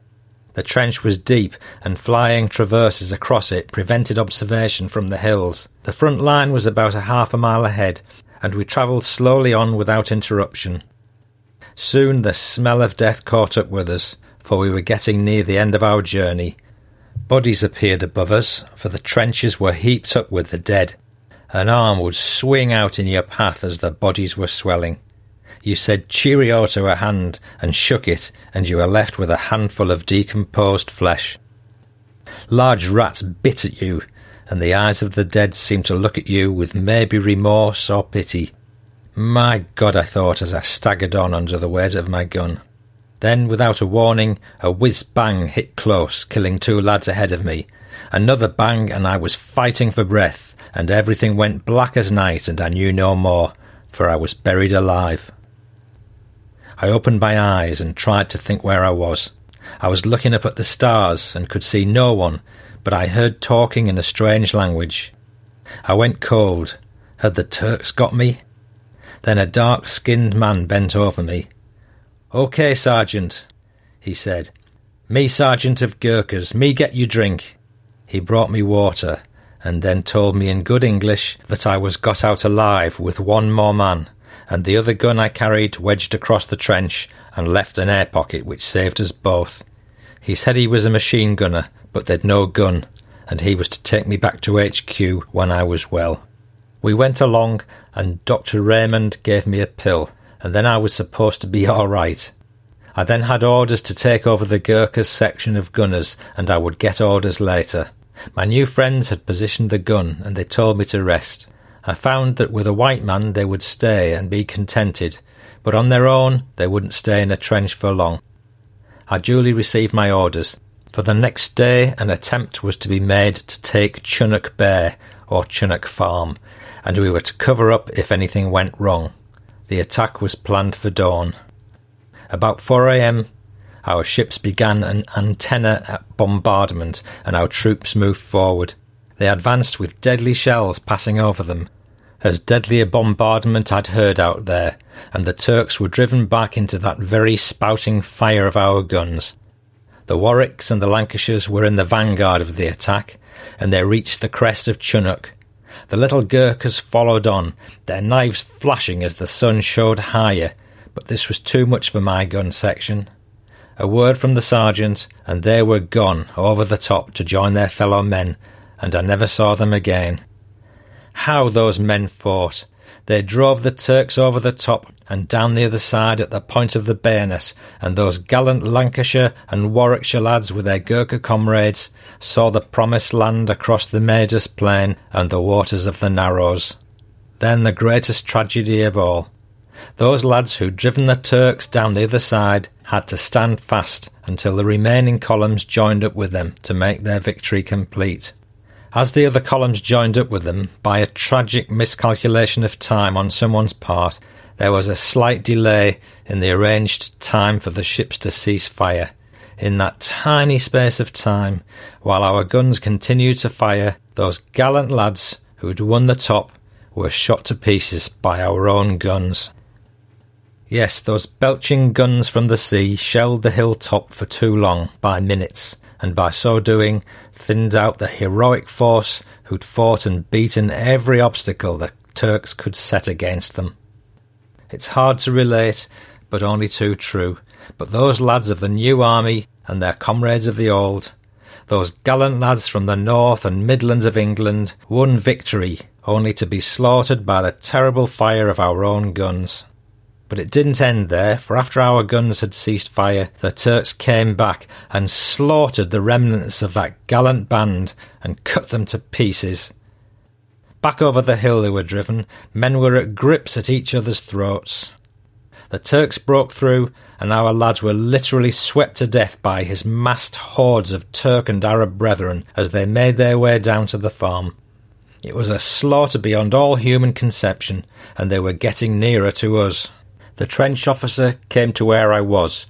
The trench was deep, and flying traverses across it prevented observation from the hills. The front line was about a half a mile ahead, and we travelled slowly on without interruption. Soon the smell of death caught up with us, for we were getting near the end of our journey. Bodies appeared above us, for the trenches were heaped up with the dead. An arm would swing out in your path as the bodies were swelling. You said cheerio to a hand and shook it, and you were left with a handful of decomposed flesh. Large rats bit at you, and the eyes of the dead seemed to look at you with maybe remorse or pity. My God, I thought as I staggered on under the weight of my gun. Then, without a warning, a whiz bang hit close, killing two lads ahead of me. Another bang, and I was fighting for breath, and everything went black as night, and I knew no more, for I was buried alive. I opened my eyes and tried to think where I was. I was looking up at the stars and could see no one, but I heard talking in a strange language. I went cold. Had the Turks got me? Then a dark skinned man bent over me. OK, Sergeant, he said. Me Sergeant of Gurkhas, me get you drink. He brought me water, and then told me in good English that I was got out alive with one more man, and the other gun I carried wedged across the trench and left an air pocket which saved us both. He said he was a machine gunner, but they'd no gun, and he was to take me back to HQ when I was well. We went along, and Dr. Raymond gave me a pill, and then I was supposed to be all right. I then had orders to take over the Gurkhas section of gunners, and I would get orders later. My new friends had positioned the gun, and they told me to rest. I found that with a white man they would stay and be contented, but on their own they wouldn't stay in a trench for long. I duly received my orders. For the next day, an attempt was to be made to take Chunuk Bair, or Chunuk Farm, and we were to cover up if anything went wrong. The attack was planned for dawn. About 4 a.m., our ships began an antenna bombardment and our troops moved forward. They advanced with deadly shells passing over them. As deadly a bombardment I'd heard out there, and the Turks were driven back into that very spouting fire of our guns. The Warwicks and the Lancashires were in the vanguard of the attack, and they reached the crest of Chunuk. The little Gurkhas followed on, their knives flashing as the sun showed higher, But this was too much for my gun section. A word from the sergeant, and they were gone over the top to join their fellow men, and I never saw them again. How those men fought! They drove the Turks over the top and down the other side at the point of the bayonet, and those gallant Lancashire and Warwickshire lads with their Gurkha comrades saw the promised land across the Maidos plain and the waters of the Narrows. Then the greatest tragedy of all. Those lads who'd driven the Turks down the other side had to stand fast until the remaining columns joined up with them to make their victory complete. As the other columns joined up with them, by a tragic miscalculation of time on someone's part, there was a slight delay in the arranged time for the ships to cease fire. In that tiny space of time, while our guns continued to fire, those gallant lads who'd won the top were shot to pieces by our own guns. Yes, those belching guns from the sea shelled the hilltop for too long, by minutes, and by so doing thinned out the heroic force who'd fought and beaten every obstacle the Turks could set against them. It's hard to relate, but only too true. But those lads of the new army and their comrades of the old, those gallant lads from the north and midlands of England, won victory only to be slaughtered by the terrible fire of our own guns. But it didn't end there, for after our guns had ceased fire, the Turks came back and slaughtered the remnants of that gallant band and cut them to pieces. Back over the hill they were driven, men were at grips at each other's throats. The Turks broke through, and our lads were literally swept to death by his massed hordes of Turk and Arab brethren as they made their way down to the farm. It was a slaughter beyond all human conception, and they were getting nearer to us. The trench officer came to where I was,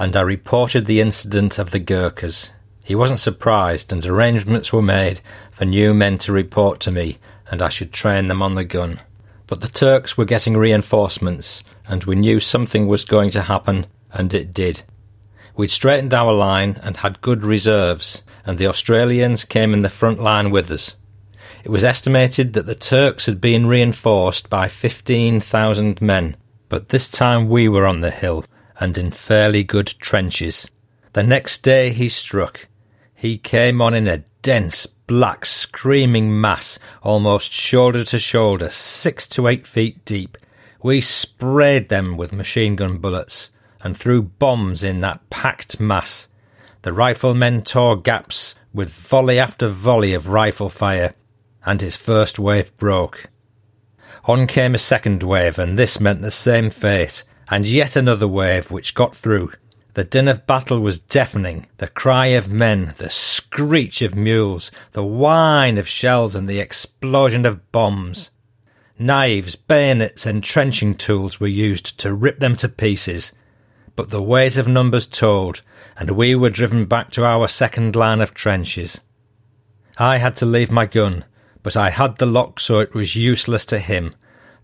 and I reported the incident of the Gurkhas. He wasn't surprised, and arrangements were made for new men to report to me, and I should train them on the gun. But the Turks were getting reinforcements, and we knew something was going to happen, and it did. We'd straightened our line and had good reserves, and the Australians came in the front line with us. It was estimated that the Turks had been reinforced by 15,000 men, but this time we were on the hill and in fairly good trenches. The next day he struck. He came on in a dense, black, screaming mass, almost shoulder to shoulder, six to eight feet deep. We sprayed them with machine gun bullets and threw bombs in that packed mass. The riflemen tore gaps with volley after volley of rifle fire, and his first wave broke. On came a second wave, and this meant the same fate, and yet another wave which got through. The din of battle was deafening, the cry of men, the screech of mules, the whine of shells, and the explosion of bombs. Knives, bayonets, and trenching tools were used to rip them to pieces. But the weight of numbers told, and we were driven back to our second line of trenches. I had to leave my gun, but I had the lock so it was useless to him.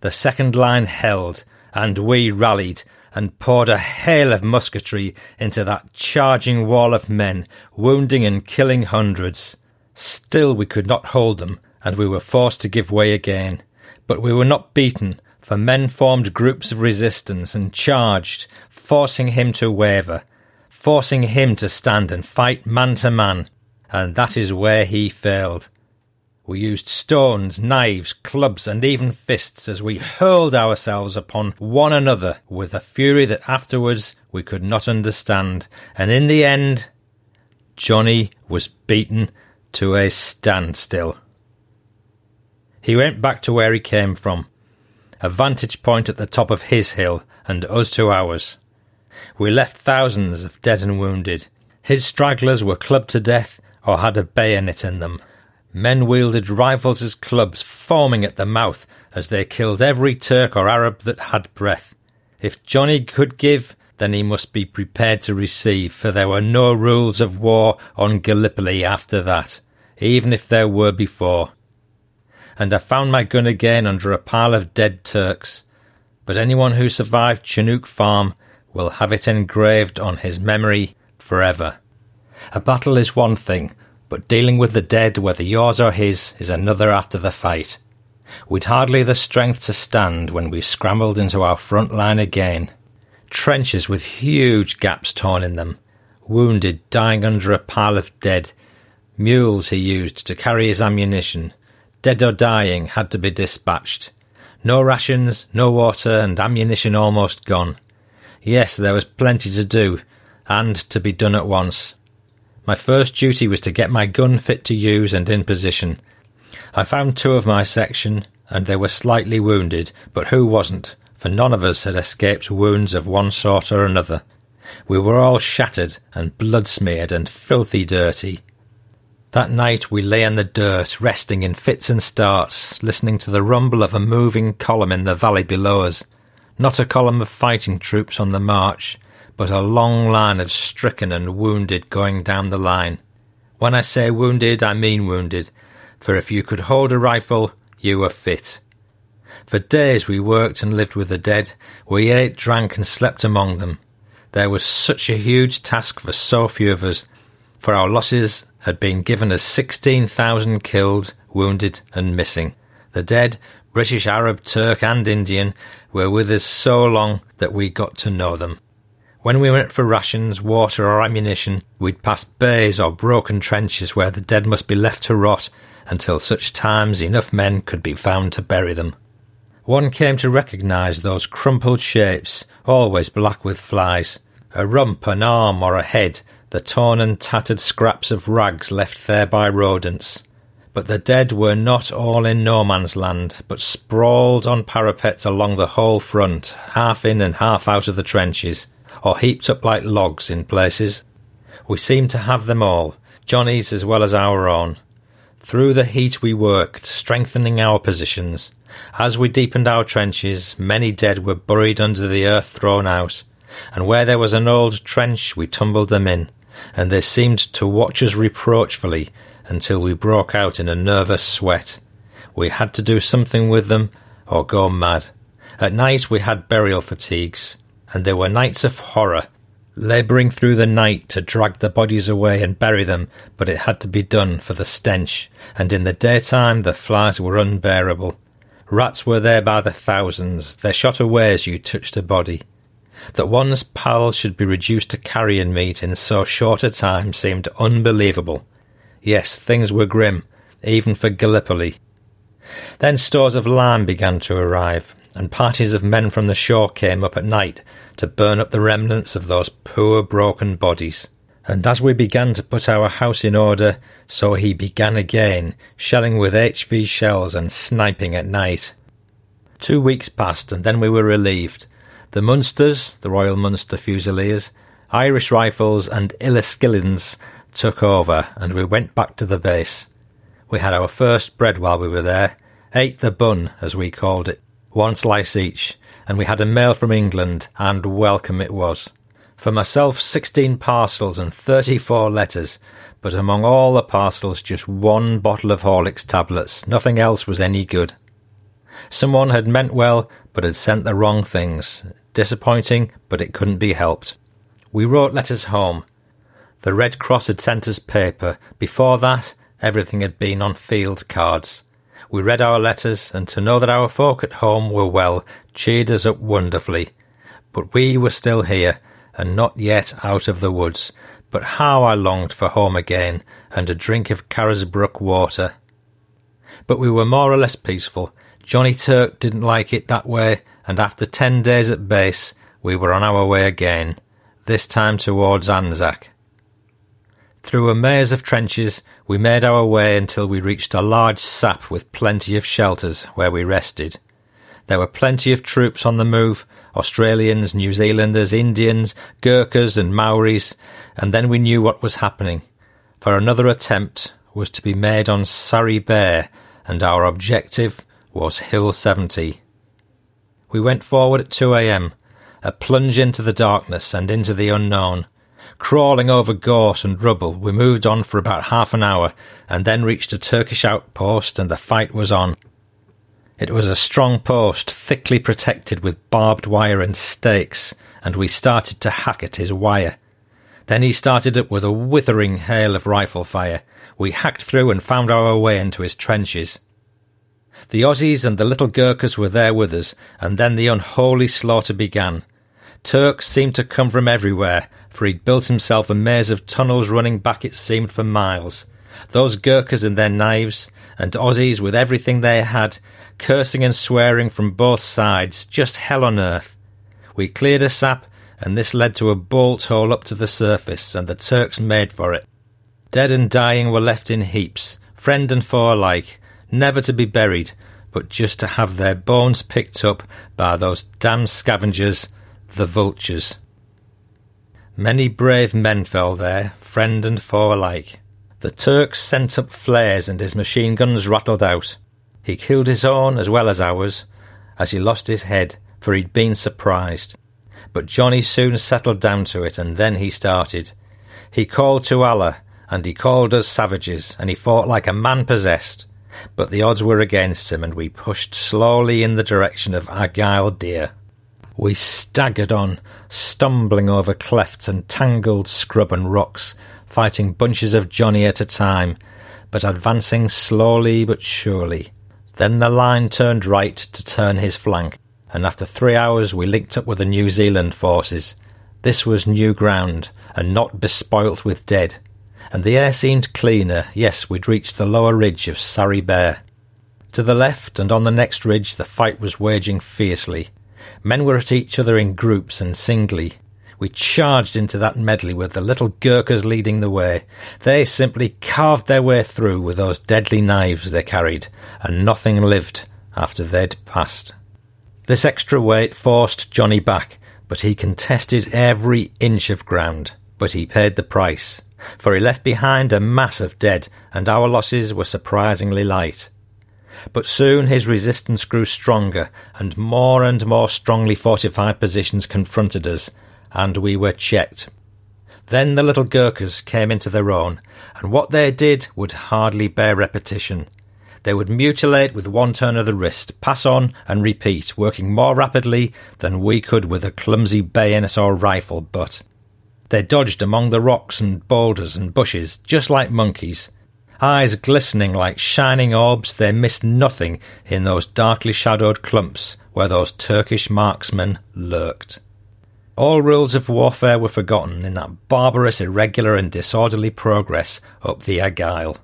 The second line held, and we rallied and poured a hail of musketry into that charging wall of men, wounding and killing hundreds. Still we could not hold them, and we were forced to give way again. But we were not beaten, for men formed groups of resistance and charged, forcing him to waver, forcing him to stand and fight man to man, and that is where he failed. We used stones, knives, clubs, and even fists as we hurled ourselves upon one another with a fury that afterwards we could not understand. And in the end, Johnny was beaten to a standstill. He went back to where he came from, a vantage point at the top of his hill, and us to ours. We left thousands of dead and wounded. His stragglers were clubbed to death or had a bayonet in them. Men wielded rifles as clubs, foaming at the mouth as they killed every Turk or Arab that had breath. If Johnny could give, then he must be prepared to receive, for there were no rules of war on Gallipoli after that, even if there were before. And I found my gun again under a pile of dead Turks. But anyone who survived Chunuk Farm will have it engraved on his memory forever. A battle is one thing, but dealing with the dead, whether yours or his, is another after the fight. We'd hardly the strength to stand when we scrambled into our front line again. trenches with huge gaps torn in them, wounded dying under a pile of dead, mules he used to carry his ammunition, dead or dying, had to be dispatched. No rations, no water, and ammunition almost gone. Yes, there was plenty to do, and to be done at once. My first duty was to get my gun fit to use and in position. I found two of my section, and they were slightly wounded, but who wasn't? For none of us had escaped wounds of one sort or another. We were all shattered and blood smeared and filthy dirty. That night we lay in the dirt, resting in fits and starts, listening to the rumble of a moving column in the valley below us. Not a column of fighting troops on the march, but a long line of stricken and wounded going down the line. When I say wounded, I mean wounded, for if you could hold a rifle, you were fit. For days we worked and lived with the dead. We ate, drank, and slept among them. There was such a huge task for so few of us, for our losses had been given as 16,000 killed, wounded, and missing. The dead, British, Arab, Turk, and Indian, were with us so long that we got to know them. When we went for rations, water, or ammunition, we'd pass bays or broken trenches where the dead must be left to rot until such times enough men could be found to bury them. One came to recognise those crumpled shapes, always black with flies, a rump, an arm, or a head the torn and tattered scraps of rags left there by rodents. But the dead were not all in no man's land, but sprawled on parapets along the whole front, half in and half out of the trenches, or heaped up like logs in places. We seemed to have them all, Johnny's as well as our own. Through the heat we worked, strengthening our positions. As we deepened our trenches, many dead were buried under the earth thrown out, and where there was an old trench we tumbled them in and they seemed to watch us reproachfully until we broke out in a nervous sweat. We had to do something with them or go mad. At night we had burial fatigues, and there were nights of horror, labouring through the night to drag the bodies away and bury them, but it had to be done for the stench, and in the daytime the flies were unbearable. Rats were there by the thousands, they shot away as you touched a body. That one's pal should be reduced to carrion meat in so short a time seemed unbelievable. Yes, things were grim, even for Gallipoli. Then stores of lime began to arrive, and parties of men from the shore came up at night to burn up the remnants of those poor broken bodies. And as we began to put our house in order, so he began again, shelling with HV shells and sniping at night. Two weeks passed, and then we were relieved, the Munsters, the Royal Munster Fusiliers, Irish Rifles, and Inniskillings took over, and we went back to the base. We had our first bread while we were there, ate the bun, as we called it, one slice each, and we had a mail from England, and welcome it was. For myself, sixteen parcels and thirty-four letters, but among all the parcels, just one bottle of Horlicks tablets. Nothing else was any good. Someone had meant well, but had sent the wrong things. Disappointing, but it couldn't be helped. We wrote letters home. The Red Cross had sent us paper. Before that, everything had been on field cards. We read our letters, and to know that our folk at home were well cheered us up wonderfully. But we were still here, and not yet out of the woods. But how I longed for home again, and a drink of Carisbrooke water. But we were more or less peaceful. Johnny Turk didn't like it that way, and after ten days at base, we were on our way again, this time towards Anzac. Through a maze of trenches, we made our way until we reached a large sap with plenty of shelters where we rested. There were plenty of troops on the move Australians, New Zealanders, Indians, Gurkhas, and Maoris, and then we knew what was happening. For another attempt was to be made on Sari Bair, and our objective was Hill 70. We went forward at 2 a.m., a plunge into the darkness and into the unknown. Crawling over gorse and rubble, we moved on for about half an hour and then reached a Turkish outpost and the fight was on. It was a strong post, thickly protected with barbed wire and stakes, and we started to hack at his wire. Then he started up with a withering hail of rifle fire. We hacked through and found our way into his trenches. The Aussies and the little Gurkhas were there with us, and then the unholy slaughter began. Turks seemed to come from everywhere, for he'd built himself a maze of tunnels running back, it seemed, for miles. Those Gurkhas and their knives, and Aussies with everything they had, cursing and swearing from both sides, just hell on earth. We cleared a sap, and this led to a bolt hole up to the surface, and the Turks made for it. Dead and dying were left in heaps, friend and foe alike, never to be buried, but just to have their bones picked up by those damned scavengers, the vultures. Many brave men fell there, friend and foe alike. The Turks sent up flares and his machine guns rattled out. He killed his own as well as ours, as he lost his head, for he'd been surprised. But Johnny soon settled down to it, and then he started. He called to Allah, and he called us savages, and he fought like a man possessed. But the odds were against him, and we pushed slowly in the direction of Aghyl Dere. We staggered on, stumbling over clefts and tangled scrub and rocks, fighting bunches of Johnny at a time, but advancing slowly but surely. Then the line turned right to turn his flank, and after three hours we linked up with the New Zealand forces. This was new ground, and not bespoilt with dead, and the air seemed cleaner. Yes, we'd reached the lower ridge of Sari Bair. To the left and on the next ridge the fight was waging fiercely. Men were at each other in groups and singly. We charged into that medley with the little Gurkhas leading the way. They simply carved their way through with those deadly knives they carried, and nothing lived after they'd passed. This extra weight forced Johnny back, but he contested every inch of ground. But he paid the price, for he left behind a mass of dead, and our losses were surprisingly light. But soon his resistance grew stronger, and more and more strongly fortified positions confronted us, and we were checked. Then the little Gurkhas came into their own, and what they did would hardly bear repetition. They would mutilate with one turn of the wrist, pass on, and repeat, working more rapidly than we could with a clumsy bayonet or rifle butt. They dodged among the rocks and boulders and bushes, just like monkeys. Eyes glistening like shining orbs, they missed nothing in those darkly shadowed clumps where those Turkish marksmen lurked. All rules of warfare were forgotten in that barbarous, irregular, and disorderly progress up the Aghyl.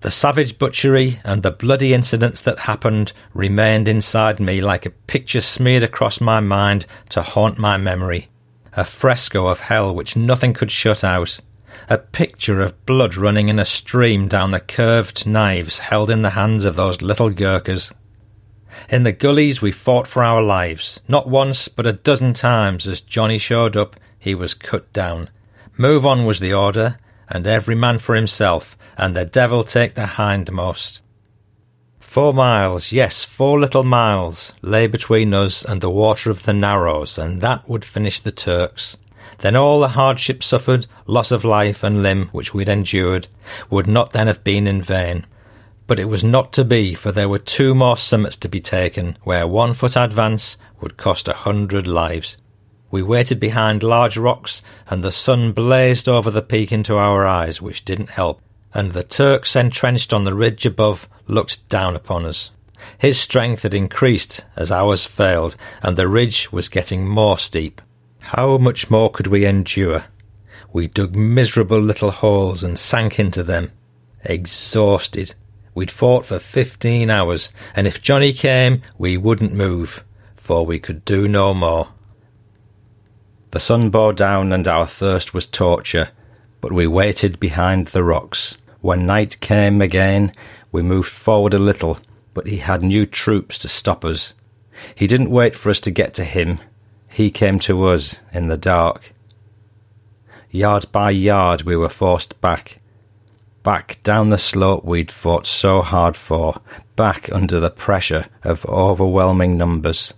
The savage butchery and the bloody incidents that happened remained inside me like a picture smeared across my mind to haunt my memory. A fresco of hell which nothing could shut out. A picture of blood running in a stream down the curved knives held in the hands of those little Gurkhas. In the gullies we fought for our lives. Not once, but a dozen times as Johnny showed up, he was cut down. Move on was the order, and every man for himself, and the devil take the hindmost. Four miles, yes, four little miles, lay between us and the water of the Narrows, and that would finish the Turks. Then all the hardship suffered, loss of life and limb which we'd endured, would not then have been in vain. But it was not to be, for there were two more summits to be taken, where one foot advance would cost a hundred lives. We waited behind large rocks, and the sun blazed over the peak into our eyes, which didn't help, and the Turks entrenched on the ridge above looked down upon us. His strength had increased as ours failed, and the ridge was getting more steep. How much more could we endure? We dug miserable little holes and sank into them. Exhausted. We'd fought for fifteen hours, and if Johnny came, we wouldn't move, for we could do no more. The sun bore down and our thirst was torture, but we waited behind the rocks. When night came again, we moved forward a little, but he had new troops to stop us. He didn't wait for us to get to him. He came to us in the dark. Yard by yard we were forced back. Back down the slope we'd fought so hard for, back under the pressure of overwhelming numbers.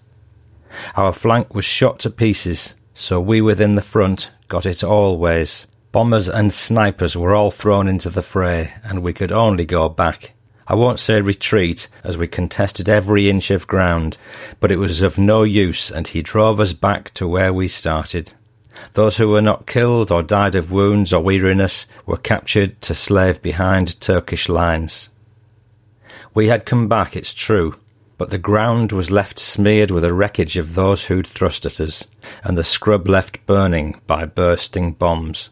Our flank was shot to pieces, so we within the front got it always. Bombers and snipers were all thrown into the fray, and we could only go back. I won't say retreat, as we contested every inch of ground, but it was of no use, and he drove us back to where we started. Those who were not killed or died of wounds or weariness were captured to slave behind Turkish lines. We had come back, it's true, but the ground was left smeared with the wreckage of those who'd thrust at us, and the scrub left burning by bursting bombs.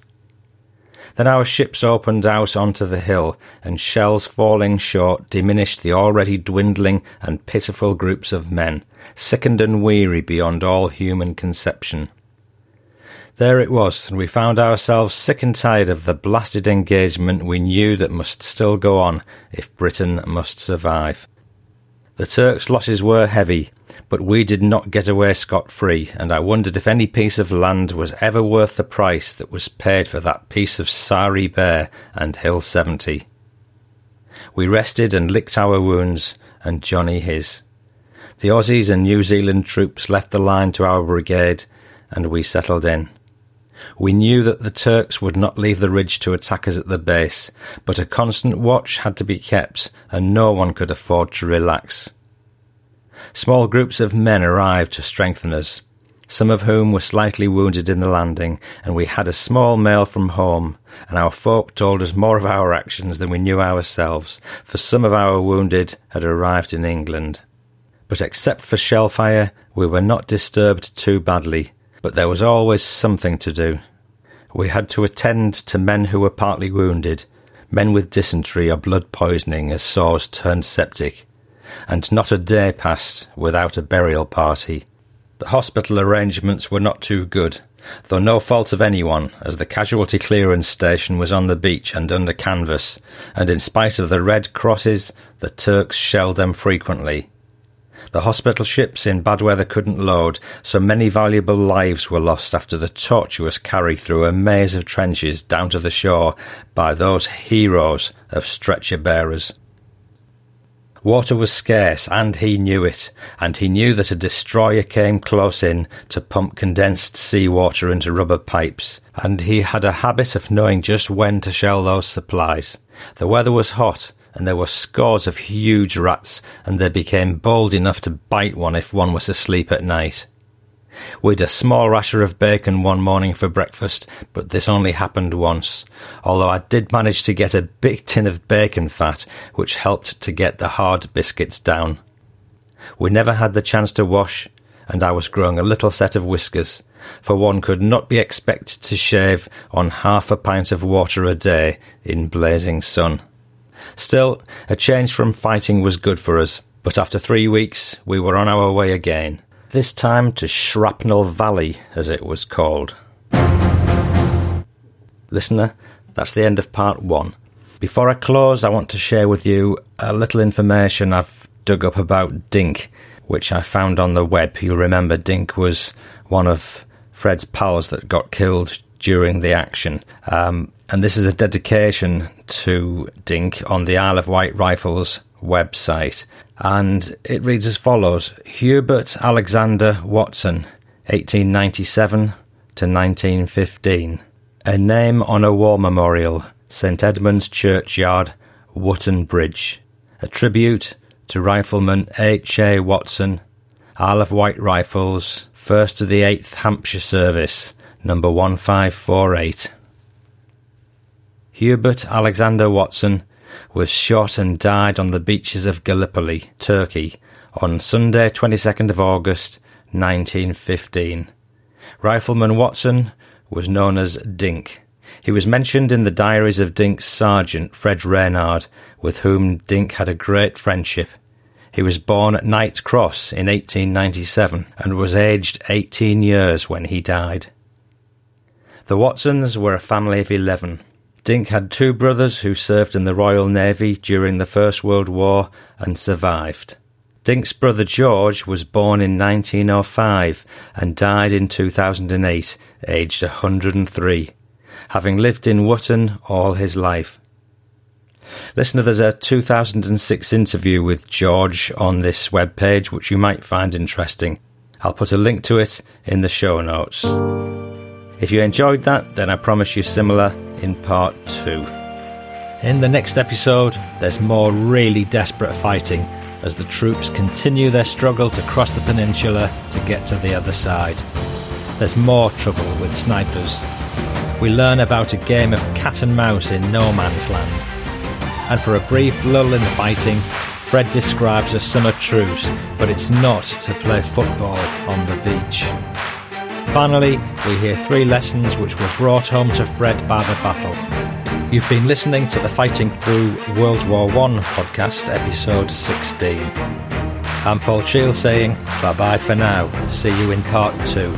Then our ships opened out onto the hill, and shells falling short diminished the already dwindling and pitiful groups of men, sickened and weary beyond all human conception. There it was, and we found ourselves sick and tired of the blasted engagement we knew that must still go on if Britain must survive. The Turks' losses were heavy, but we did not get away scot free, and I wondered if any piece of land was ever worth the price that was paid for that piece of Sari Bair and Hill 70. We rested and licked our wounds, and Johnny his. The Aussies and New Zealand troops left the line to our brigade, and we settled in. We knew that the Turks would not leave the ridge to attack us at the base, but a constant watch had to be kept, and no one could afford to relax. Small groups of men arrived to strengthen us, some of whom were slightly wounded in the landing, and we had a small mail from home, and our folk told us more of our actions than we knew ourselves, for some of our wounded had arrived in England. But except for shell fire, we were not disturbed too badly, but there was always something to do. We had to attend to men who were partly wounded, men with dysentery or blood poisoning as sores turned septic, and not a day passed without a burial party. The hospital arrangements were not too good, though no fault of anyone, as the casualty clearance station was on the beach and under canvas, and in spite of the red crosses, the Turks shelled them frequently, the hospital ships in bad weather couldn't load, so many valuable lives were lost after the tortuous carry through a maze of trenches down to the shore by those heroes of stretcher bearers. Water was scarce, and he knew it, and he knew that a destroyer came close in to pump condensed sea water into rubber pipes, and he had a habit of knowing just when to shell those supplies. The weather was hot, and there were scores of huge rats, and they became bold enough to bite one if one was asleep at night. We'd a small rasher of bacon one morning for breakfast, but this only happened once, although I did manage to get a big tin of bacon fat, which helped to get the hard biscuits down. We never had the chance to wash, and I was growing a little set of whiskers, for one could not be expected to shave on half a pint of water a day in blazing sun. Still, a change from fighting was good for us, but after three weeks we were on our way again, this time to Shrapnel Valley, as it was called. Listener, that's the end of part one. Before I close, I want to share with you a little information I've dug up about Dink, which I found on the web. You'll remember Dink was one of Fred's pals that got killed during the action. Um, and this is a dedication to Dink on the Isle of Wight Rifles website. And it reads as follows Hubert Alexander Watson, 1897 to 1915. A name on a war memorial, St Edmund's Churchyard, Wootton Bridge. A tribute to Rifleman H. A. Watson, Isle of Wight Rifles, 1st to the 8th Hampshire Service, number 1548. Hubert Alexander Watson was shot and died on the beaches of Gallipoli, Turkey, on Sunday, 22nd of August, 1915. Rifleman Watson was known as Dink. He was mentioned in the diaries of Dink's sergeant, Fred Reynard, with whom Dink had a great friendship. He was born at Knight's Cross in 1897 and was aged 18 years when he died. The Watsons were a family of 11. Dink had two brothers who served in the Royal Navy during the First World War and survived. Dink's brother George was born in 1905 and died in 2008, aged 103, having lived in Wootton all his life. Listener, there's a 2006 interview with George on this webpage, which you might find interesting. I'll put a link to it in the show notes. If you enjoyed that, then I promise you similar in part two. In the next episode, there's more really desperate fighting as the troops continue their struggle to cross the peninsula to get to the other side. There's more trouble with snipers. We learn about a game of cat and mouse in no man's land. And for a brief lull in the fighting, Fred describes a summer truce, but it's not to play football on the beach. Finally, we hear three lessons which were brought home to Fred by the battle. You've been listening to the Fighting Through World War I podcast, episode 16. I'm Paul Cheall saying bye bye for now. See you in part two.